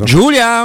Giulia!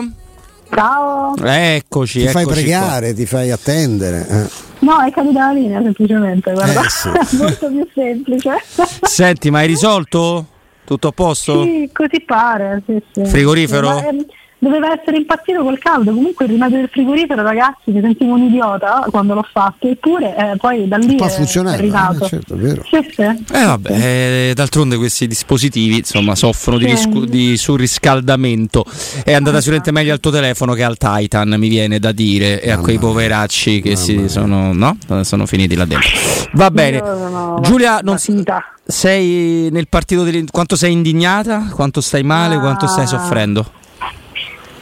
Ciao! Eccoci, ti fai pregare, ti fai attendere. eh. No, è caduta la linea semplicemente, guarda. Eh, sì. Molto più semplice. qua. Senti, ma hai risolto? Tutto a posto? Sì, così pare. Sì, sì. Frigorifero? Ma, ehm, doveva essere impazzito col caldo, comunque il rimedio del frigorifero, ragazzi, mi sentivo un idiota quando l'ho fatto, eppure eh, poi da lì Può è, funzionare, è rinato. eh, certo, è vero. Sì, sì. Eh vabbè, eh, d'altronde questi dispositivi insomma soffrono di, Sì. riscu- di surriscaldamento. È andata sicuramente meglio al tuo telefono che al Titan, mi viene da dire, e a quei poveracci che si sono, no? sono finiti là dentro. Va bene. Sono Giulia, non si- sei nel partito delle... quanto sei indignata? Quanto stai male? Ah. Quanto stai soffrendo?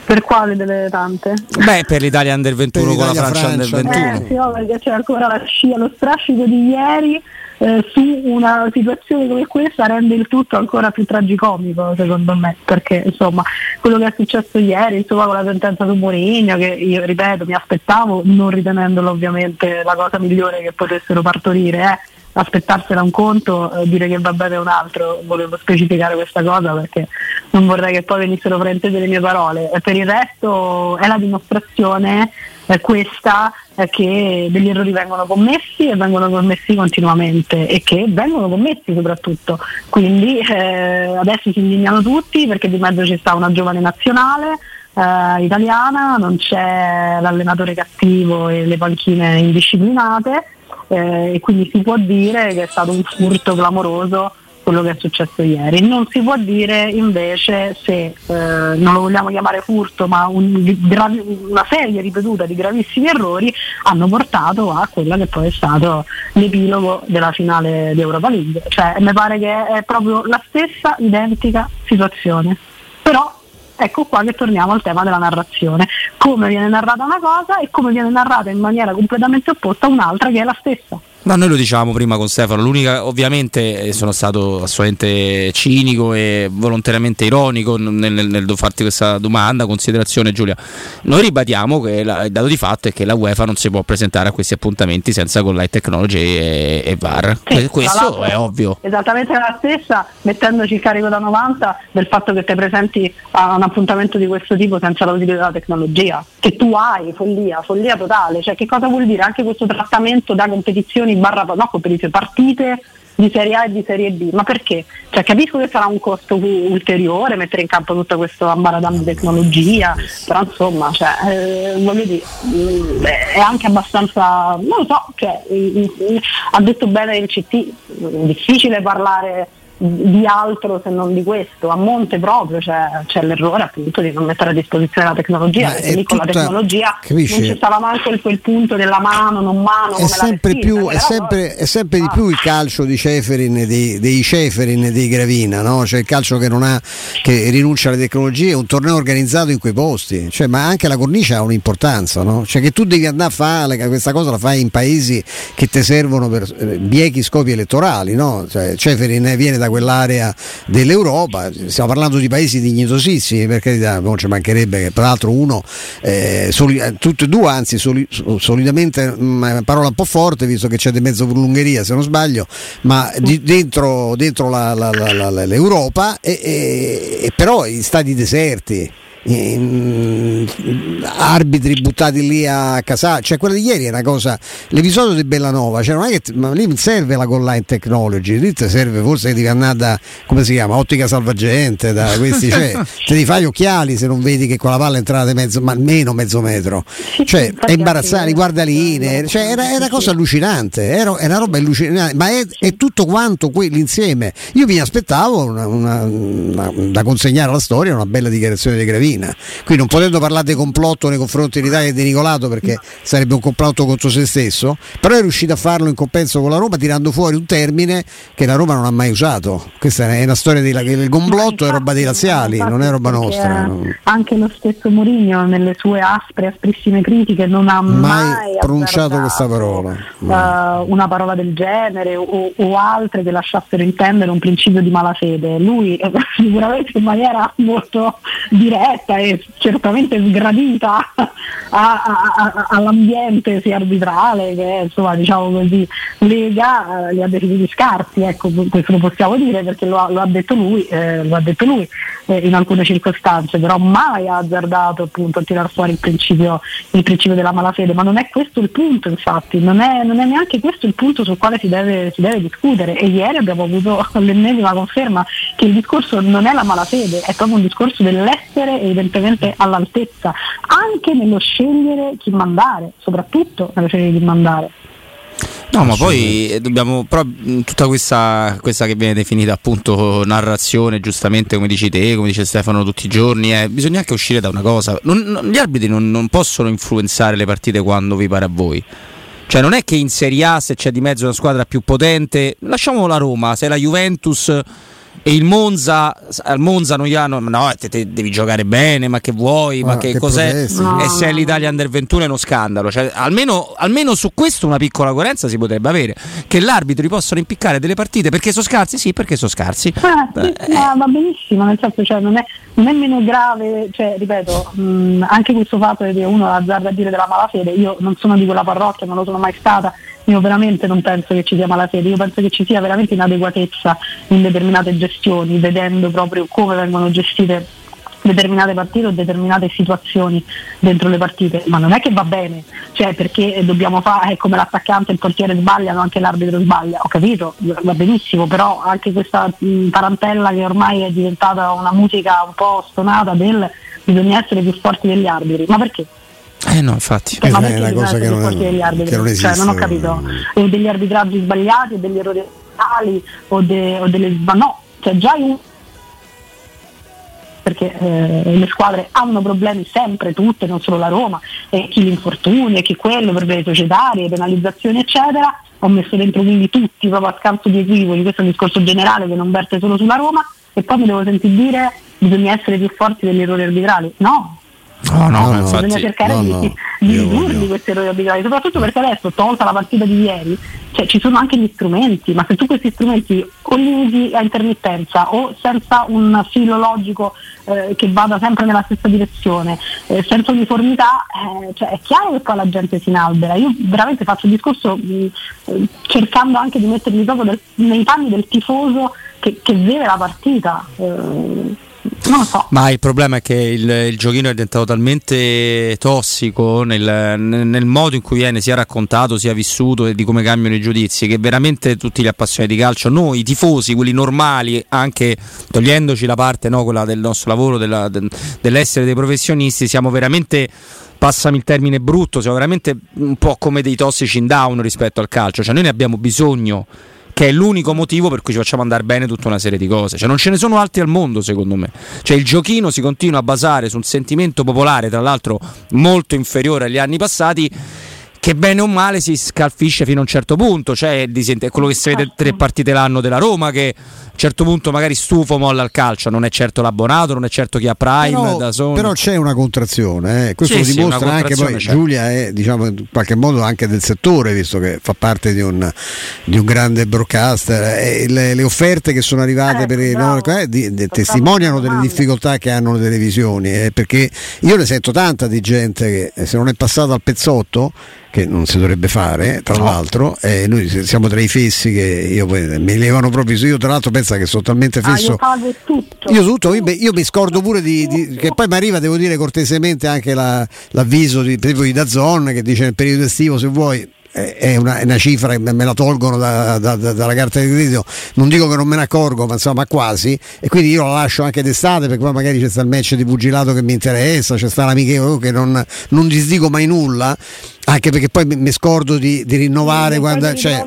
Per quale delle tante? Bè, per l'Italia Under 21 con la l'Italia Francia Under Francia, 21. Eh sì, no, perché c'è ancora la scia, lo strascico di ieri eh, su una situazione come questa rende il tutto ancora più tragicomico secondo me, perché insomma quello che è successo ieri, insomma con la sentenza su Mourinho, che io ripeto mi aspettavo, non ritenendolo ovviamente la cosa migliore che potessero partorire, eh, aspettarsela un conto, eh, dire che va bene un altro, volevo specificare questa cosa perché non vorrei che poi venissero fraintese le mie parole. E per il resto è la dimostrazione eh, questa eh, che degli errori vengono commessi e vengono commessi continuamente e che vengono commessi soprattutto. Quindi eh, adesso si indignano tutti perché di mezzo ci sta una giovane nazionale eh, italiana, non c'è l'allenatore cattivo e le panchine indisciplinate eh, e quindi si può dire che è stato un furto clamoroso quello che è successo ieri. Non si può dire invece se eh, non lo vogliamo chiamare furto, ma un- gravi- una serie ripetuta di gravissimi errori hanno portato a quella che poi è stato l'epilogo della finale di Europa League. Cioè, mi pare che è proprio la stessa identica situazione. Però ecco qua che torniamo al tema della narrazione. Come viene narrata una cosa e come viene narrata in maniera completamente opposta un'altra che è la stessa. No, noi lo dicevamo prima con Stefano, l'unica ovviamente eh, sono stato assolutamente cinico e volontariamente ironico nel, nel- nel farti questa domanda, considerazione Giulia. Noi ribadiamo che la- il dato di fatto è che la UEFA non si può presentare a questi appuntamenti senza con light technology e, e VAR. Sì, tra questo è ovvio. Esattamente la stessa, mettendoci il carico da 90 del fatto che ti presenti a un appuntamento di questo tipo senza l'utilizzo della tecnologia, che tu hai, follia, follia totale. Cioè che cosa vuol dire anche questo trattamento da competizioni barra no, competizioni, partite di Serie A e di Serie B, ma perché? Cioè, capisco che sarà un costo ulteriore mettere in campo tutto questo ambaradam di tecnologia, però insomma, cioè, eh, voglio dire, mm, è anche abbastanza, non lo so, cioè, mm, mm, ha detto bene il CT, difficile parlare di altro se non di questo, a monte proprio c'è, c'è l'errore appunto di non mettere a disposizione la tecnologia, Ma perché lì con la tecnologia capisci? non ci stava manco il, quel punto della mano, non mano, È sempre, vestita, più, è, sempre, è sempre di Ah. più il calcio di Ceferin dei, dei Ceferin e dei Gravina, no? cioè il calcio che, non ha, che rinuncia alle tecnologie, un torneo organizzato in quei posti, cioè, ma anche la cornice ha un'importanza, no? cioè che tu devi andare a fare questa cosa la fai in paesi che ti servono per eh, biechi scopi elettorali, no? cioè, Ceferin viene da quell'area dell'Europa, stiamo parlando di paesi dignitosissimi, per carità, non ci mancherebbe che peraltro uno, eh, soli- eh, tutti e due anzi soli- solidamente, mh, parola un po' forte visto che c'è di mezzo l'Ungheria se non sbaglio, ma di- dentro, dentro la- la- la- l'Europa e, e- e però in stati deserti. In- arbitri buttati lì a casa, cioè quella di ieri è una cosa. L'episodio di Bellanova, cioè non è che ma lì serve la online technology, lì serve forse che devi andare da come si chiama? Ottica salvagente, da questi, cioè, te li fai gli occhiali se non vedi che con la palla è entrata mezzo, ma almeno mezzo metro. Cioè, è imbarazzante, anche- guardaline, cioè, era, era una cosa allucinante, era, era una roba allucinante, ma è, è tutto quanto que- l'insieme. Io mi aspettavo una- una- una- da consegnare alla storia una bella dichiarazione di Gravina. Qui non potendo parlare di complotto nei confronti dell'Italia e di Nicolato perché sarebbe un complotto contro se stesso, però è riuscito a farlo in compenso con la Roma tirando fuori un termine che la Roma non ha mai usato. Questa è una storia il complotto è roba dei laziali, non è roba nostra. non- Anche lo stesso Mourinho nelle sue aspre, asprissime critiche non ha Mai mai, pronunciato questa parola. eh, una parola del genere o, o altre che lasciassero intendere un principio di malafede. Lui eh, sicuramente in maniera molto diretta sospetta e certamente sgradita a, a, a, all'ambiente sia arbitrale che insomma diciamo così Lega eh, li ha definiti scarsi, ecco questo lo possiamo dire perché lo ha, lo ha detto lui, eh, lo ha detto lui eh, in alcune circostanze, però mai ha azzardato appunto a tirar fuori il principio, il principio della malafede, ma non è questo il punto infatti, non è, non è neanche questo il punto sul quale si deve, si deve discutere. E ieri abbiamo avuto l'ennesima conferma che il discorso non è la malafede, è proprio un discorso dell'essere evidentemente all'altezza, anche nello scegliere chi mandare, soprattutto nello scegliere chi mandare. No, ma poi dobbiamo. Però tutta questa, questa, che viene definita appunto narrazione, giustamente come dici te, come dice Stefano tutti i giorni, eh, bisogna anche uscire da una cosa. Non, non, gli arbitri non, non possono influenzare le partite quando vi pare a voi. Cioè non è che in Serie A se c'è di mezzo una squadra più potente, lasciamo la Roma, se la Juventus e il Monza al Monza non gli hanno no te, te devi giocare bene ma che vuoi ma, ma che, che, cos'è no. e se è l'Italia Under 21 è uno scandalo cioè, almeno, almeno, su questo una piccola coerenza si potrebbe avere che l'arbitro possono impiccare delle partite perché sono scarsi sì perché sono scarsi ah, sì, eh. va benissimo nel senso cioè, non, è, non, è, meno grave cioè, ripeto mh, anche questo fatto che uno azzarda a dire della malafede io non sono di quella parrocchia non lo sono mai stata io veramente non penso che ci sia malafede, io penso che ci sia veramente inadeguatezza in determinate gestioni, vedendo proprio come vengono gestite determinate partite o determinate situazioni dentro le partite, ma non è che va bene, cioè perché dobbiamo fare come l'attaccante e il portiere sbagliano, anche l'arbitro sbaglia, ho capito, va benissimo, però anche questa mh, tarantella che ormai è diventata una musica un po' stonata del bisogna essere più forti degli arbitri, ma perché? Eh no, infatti. Cioè, ma è una cosa che non, è, che non esiste. Cioè, non ho capito. O degli arbitraggi sbagliati, o degli errori totali, o, de, o delle... Ma no, cioè già in perché eh, le squadre hanno problemi sempre tutte, non solo la Roma, e chi gli infortuni, e chi quello, problemi societari, penalizzazioni eccetera, ho messo dentro quindi tutti proprio a scanso di equivoci, questo è un discorso generale che non verte solo sulla Roma e poi mi devo sentire dire bisogna essere più forti degli errori arbitrali. No, No, no, no, infatti, bisogna cercare no, di, di ridurli questi errori arbitrali, soprattutto perché adesso, tolta la partita di ieri, cioè, ci sono anche gli strumenti, ma se tu questi strumenti o li usi a intermittenza o senza un filo logico eh, che vada sempre nella stessa direzione, eh, senza uniformità, eh, cioè, è chiaro che poi la gente si inalbera. Io veramente faccio il discorso mh, eh, cercando anche di mettermi proprio del, nei panni del tifoso che, che vede la partita. Non lo so. Ma il problema è che il, il giochino è diventato talmente tossico nel, nel, modo in cui viene sia raccontato, sia vissuto e di come cambiano i giudizi, che veramente tutti gli appassionati di calcio, noi tifosi, quelli normali, anche togliendoci la parte no, quella del nostro lavoro, della, de, dell'essere dei professionisti, siamo veramente passami il termine brutto, siamo veramente un po' come dei tossici in down rispetto al calcio, cioè noi ne abbiamo bisogno che è l'unico motivo per cui ci facciamo andare bene tutta una serie di cose. Cioè, non ce ne sono altri al mondo, secondo me. Cioè, il giochino si continua a basare su un sentimento popolare, tra l'altro molto inferiore agli anni passati che bene o male si scalfisce fino a un certo punto, cioè è quello che si vede tre partite l'anno della Roma che a un certo punto magari stufo molla al calcio, non è certo l'abbonato, non è certo chi ha Prime però, da Sony. Però c'è una contrazione, eh. questo sì, lo dimostra sì, anche poi c'è. Giulia è diciamo in qualche modo anche del settore, visto che fa parte di un, di un grande broadcaster e le, le, offerte che sono arrivate eh, per i no, eh, di, di, testimoniano delle difficoltà che hanno le televisioni, eh, perché io ne sento tanta di gente che eh, se non è passata al pezzotto che non si dovrebbe fare, tra no. l'altro, eh, noi siamo tra i fessi che io, mi levano proprio su, io tra l'altro pensa che sono talmente fesso. Ah, io tutto. Io tutto, io, io, mi scordo pure di, di che poi mi arriva, devo dire cortesemente anche la, l'avviso di, di Dazon che dice nel periodo estivo se vuoi è una, è una, cifra che me la tolgono da, da, da, dalla carta di credito, non dico che non me ne accorgo, ma insomma quasi, e quindi io la lascio anche d'estate perché poi magari c'è sta il match di pugilato che mi interessa, c'è sta l'amichevole che non, non disdico mai nulla anche perché poi mi scordo di, di rinnovare quando cioè,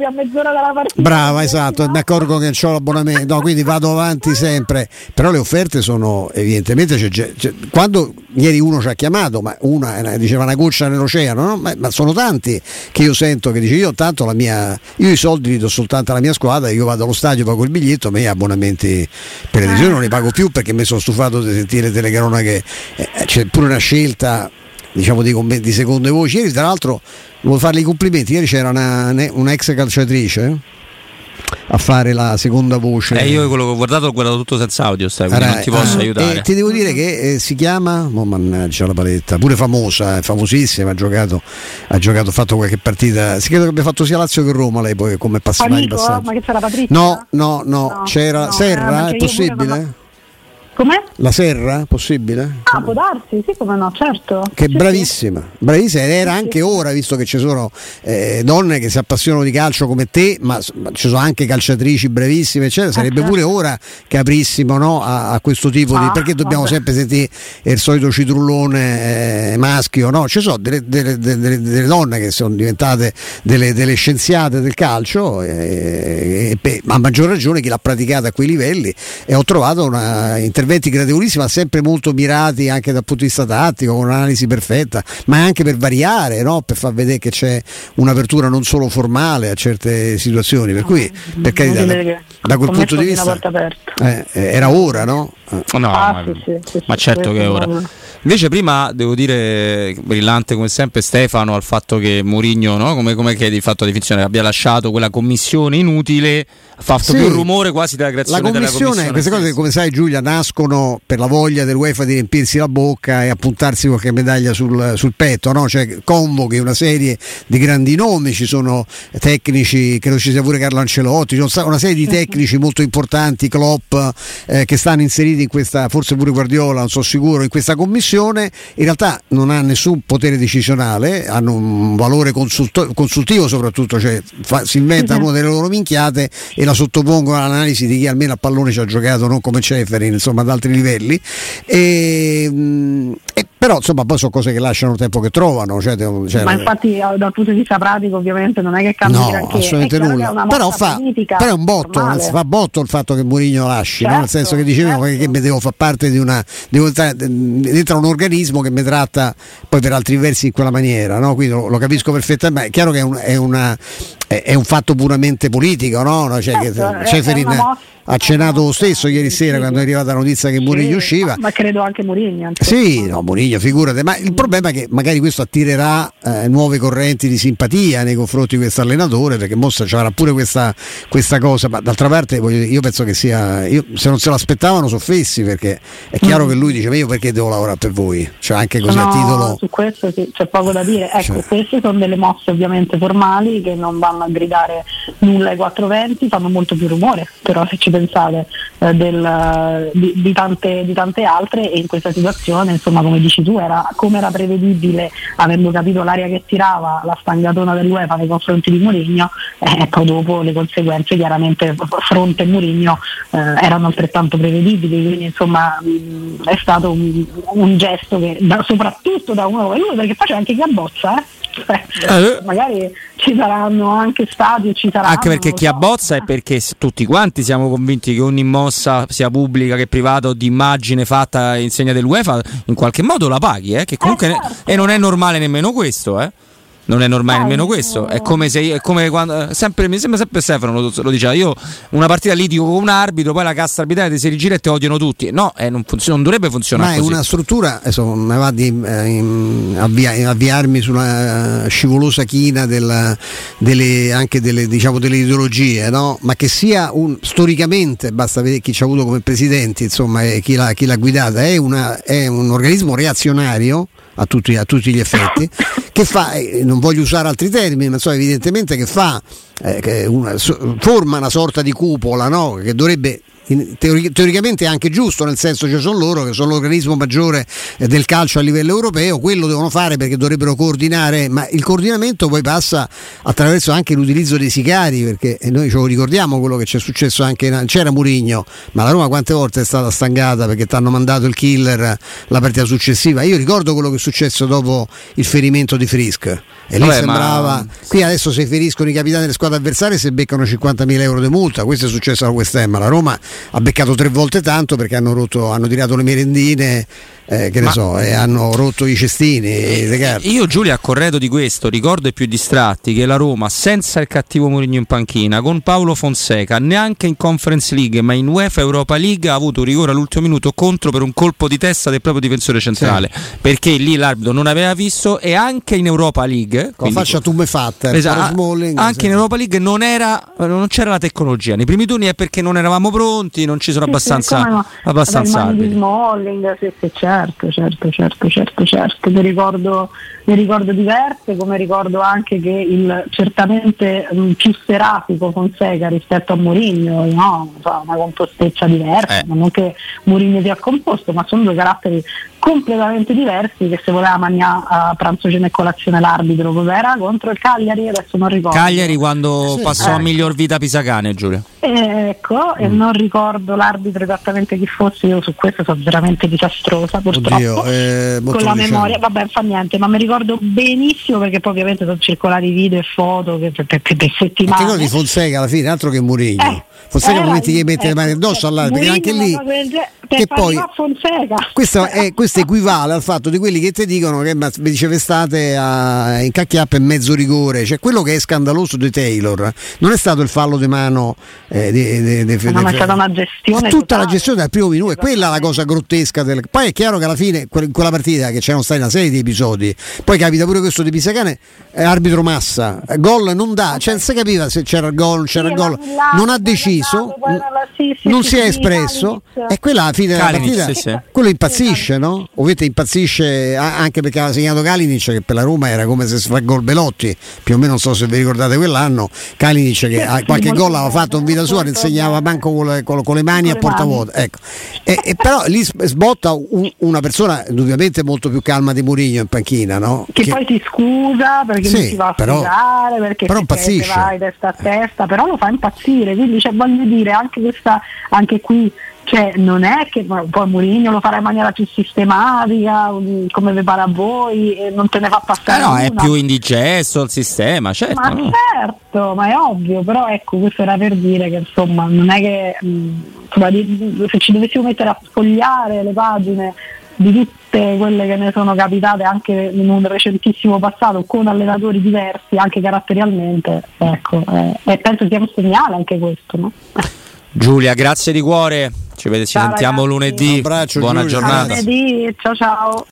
brava esatto no? mi accorgo che non ho l'abbonamento no, quindi vado avanti sempre però le offerte sono evidentemente c'è, c'è, quando ieri uno ci ha chiamato ma una diceva una goccia nell'oceano no? ma, ma, sono tanti che io sento che dice io tanto la mia io i soldi li do soltanto alla mia squadra io vado allo stadio pago il biglietto ma io abbonamenti per le televisione non li pago più perché mi sono stufato di sentire telecronache eh, c'è pure una scelta diciamo di, di seconde voci. Ieri, tra l'altro, volevo fargli i complimenti. Ieri c'era una, una ex calciatrice a fare la seconda voce. Eh, io quello che ho guardato l'ho guardato tutto senza audio, stai, quindi non ti posso ah, aiutare. Eh, ti devo dire che eh, si chiama, oh, mannaggia la paletta, pure famosa, famosissima, ha giocato, ha giocato, ha fatto qualche partita. Si credo che abbia fatto sia Lazio che Roma lei poi come passaggio. Ma che c'era Patrizia? No, no, no, no c'era no, Serra, è possibile? Com'è? La Serra, possibile? Ah, può darsi, sì, come no, certo. Che sì, bravissima, bravissima, ed era anche ora, visto che ci sono eh, donne che si appassionano di calcio come te, ma, ma ci sono anche calciatrici bravissime, eccetera, sarebbe pure ora che aprissimo no, a, a, questo tipo ah, di... perché dobbiamo vabbè. sempre sentire il solito citrullone eh, maschio, no? Ci sono delle, delle, delle, delle, donne che sono diventate delle, scienziate del calcio, eh, e, a maggior ragione chi l'ha praticata a quei livelli, e ho trovato una intervento interventi gradevolissimi, ma sempre molto mirati anche dal punto di vista tattico, con un'analisi perfetta, ma anche per variare, no? per far vedere che c'è un'apertura non solo formale a certe situazioni. Per cui, per carità, da, da quel punto di vista eh, era ora, no? No, ah, ma, sì, sì, sì, ma certo che è ora. Invece prima devo dire brillante come sempre Stefano al fatto che Mourinho, no? come, come che di fatto definizione abbia lasciato quella commissione inutile, ha fatto più rumore quasi della creazione la commissione, commissione queste cose come sai Giulia nascono per la voglia dell'UEFA di riempirsi la bocca e appuntarsi qualche medaglia sul, sul petto, no? cioè convochi una serie di grandi nomi, ci sono tecnici, credo ci sia pure Carlo Ancelotti, ci sono una serie di tecnici molto importanti, Klopp, eh, che stanno inseriti in questa, forse pure Guardiola, non sono sicuro, in questa commissione commissione in realtà non ha nessun potere decisionale, hanno un valore consulto- consultivo soprattutto, cioè fa- si inventano uh-huh. delle loro minchiate e la sottopongono all'analisi di chi almeno a pallone ci ha giocato, non come Ceferin, insomma ad altri livelli. E, mh, e però insomma poi sono cose che lasciano il tempo che trovano. Cioè, cioè, ma infatti eh, dal punto di vista pratico ovviamente non è che cambia no, granché. assolutamente nulla. Però, fa, però è un botto, fa botto il fatto che Mourinho lasci, certo, no? nel senso che dicevo certo. che, mi devo far parte di una. Devo entrare dentro un organismo che mi tratta poi per altri versi in quella maniera, no? quindi lo, lo, capisco perfettamente. È chiaro che è, un, è, una, è, è un fatto puramente politico, no? Cioè, certo, che, Ceferin, ha cenato lo stesso ieri sera quando è arrivata la notizia che Mourinho usciva. Ma credo anche Mourinho. Sì, no, Mourinho, figurate. Ma il problema è che magari questo attirerà eh, nuove correnti di simpatia nei confronti di questo allenatore, perché Mossa avrà pure questa, questa, cosa. Ma d'altra parte io penso che sia. Io, se non se l'aspettavano sono fessi, perché è chiaro mm. che lui dice: Ma io perché devo lavorare per voi? Cioè, anche così no, a titolo. Su questo sì, c'è poco da dire. Ecco, cioè. queste sono delle mosse ovviamente formali che non vanno a gridare nulla ai 420, fanno molto più rumore, però se ci pensate eh, del, di, di, tante, di, tante, altre e in questa situazione insomma come dici tu era come era prevedibile avendo capito l'aria che tirava la stangatona dell'UEFA nei confronti di Mourinho e eh, poi dopo le conseguenze chiaramente fronte Mourinho eh, erano altrettanto prevedibili. Quindi insomma mh, è stato un, un gesto che da, soprattutto da uno come lui perché poi c'è anche chi abbozza eh eh. magari ci saranno anche stati ci saranno anche perché chi so. abbozza è perché tutti quanti siamo convinti che ogni mossa sia pubblica che privata o di immagine fatta in segno dell'UEFA in qualche modo la paghi eh? che comunque eh, certo. e non è normale nemmeno questo eh? Non è normale nemmeno questo. È come se è come quando sempre, mi sembra sempre Stefano lo, lo, diceva. Io una partita litigo con un arbitro, poi la cassa arbitrale ti si rigira e ti odiano tutti. No, eh, non, funziona, non, dovrebbe funzionare. Ma è così. una struttura, insomma, mi va di eh, avvia, avviarmi su una scivolosa china della, delle, anche delle, diciamo, delle ideologie, no? ma che sia un, storicamente, basta vedere chi ci ha avuto come presidenti, insomma, e chi l'ha, chi l'ha guidata, è, una, è un organismo reazionario a tutti, a tutti gli effetti, che fa, eh, non voglio usare altri termini, ma so evidentemente che fa, eh, che una, forma una sorta di cupola no? che dovrebbe teoricamente è anche giusto, nel senso che sono loro che sono l'organismo maggiore eh, del calcio a livello europeo, quello devono fare perché dovrebbero coordinare, ma il coordinamento poi passa attraverso anche l'utilizzo dei sicari, perché noi ce lo ricordiamo quello che c'è successo anche in, c'era Murigno, ma la Roma quante volte è stata stangata perché ti hanno mandato il killer la partita successiva. Io ricordo quello che è successo dopo il ferimento di Frisk. E lì Vabbè, sembrava. Ma... Qui adesso se feriscono i capitani delle squadre avversarie si beccano 50.000 euro di multa. Questo è successo alla West Ham. La Roma ha beccato tre volte tanto perché hanno, rotto, hanno tirato le merendine eh, che ne so, eh, hanno rotto i cestini. Eh, io Giulia a corredo di questo ricordo i più distratti che la Roma senza il cattivo Mourinho in panchina, con Paolo Fonseca, neanche in Conference League ma in UEFA Europa League ha avuto un rigore all'ultimo minuto contro per un colpo di testa del proprio difensore centrale, sì. perché lì l'arbitro non aveva visto e anche in Europa League, con faccia tumefatta, esatto, Smalling, anche sì. in Europa League non, era, non, c'era la tecnologia, nei primi turni è perché non eravamo pronti, non ci sono sì, abbastanza, no. abbastanza arbitri. Smalling, sì, sì, certo, certo, certo, certo, certo, ne ricordo, ne ricordo diverse, come ricordo anche che il certamente um, più serafico Fonseca rispetto a Mourinho, no? una compostezza diversa, eh. non che Mourinho sia composto, ma sono due caratteri completamente diversi che se voleva mangiare a pranzo cena e colazione l'arbitro cos'era contro il Cagliari adesso non ricordo. Cagliari quando sì, passò eh. a miglior vita Pisacane Giulio. Eh, ecco mm. e non ricordo l'arbitro esattamente chi fosse io su questo sono veramente disastrosa purtroppo. Oddio, eh, con la memoria vabbè fa niente ma mi ricordo benissimo perché poi ovviamente sono circolati video e foto che, per, per, per settimane. Ma di Fonseca alla fine altro che Murigno eh, Fonseca momenti che mette le mani addosso all'arbitro anche lì che poi questo, è, questo, equivale al fatto di quelli che ti dicono che mi dice state a, in cacchiappa e mezzo rigore. Cioè quello che è scandaloso di Taylor non è stato il fallo di mano eh, di, di, di, no, è stata una gestione tutta totale. la gestione dal primo minuto è quella la cosa grottesca del... poi è chiaro che alla fine in quella partita che c'erano stati una serie di episodi poi capita pure questo di Pisacane arbitro massa gol non dà cioè non si capiva se c'era il gol c'era il gol non ha deciso non si è espresso e quella fine della partita sì, sì. quello impazzisce no? ovviamente impazzisce anche perché aveva segnato Kalinic che per la Roma era come se si fa gol Belotti più o meno non so se vi ricordate quell'anno Kalinic che sì, qualche gol aveva fatto in vita sua ne insegnava manco con le, con le mani a porta vuota ecco. e, e, però lì sbotta un, una persona indubbiamente molto più calma di Murigno in panchina no? che, che, poi ti scusa perché non si va a però, scusare perché però impazzisce. vai testa a testa però lo fa impazzire quindi cioè, voglio dire anche questa anche qui cioè, non è che poi Mourinho lo farà in maniera più sistematica, come vi pare a voi, e non te ne fa passare. Eh no, una. è più indigesto il sistema, certo. Ma no? certo, ma è ovvio, però ecco, questo era per dire che insomma non è che insomma, se ci dovessimo mettere a sfogliare le pagine di tutte quelle che ne sono capitate anche in un recentissimo passato con allenatori diversi, anche caratterialmente, ecco, eh, e penso sia un segnale anche questo. No? Giulia, grazie di cuore. Ci, vede, ci ciao, sentiamo ragazzi. lunedì. Un abbraccio, Buona Giulia. giornata. Lunedì, ciao ciao.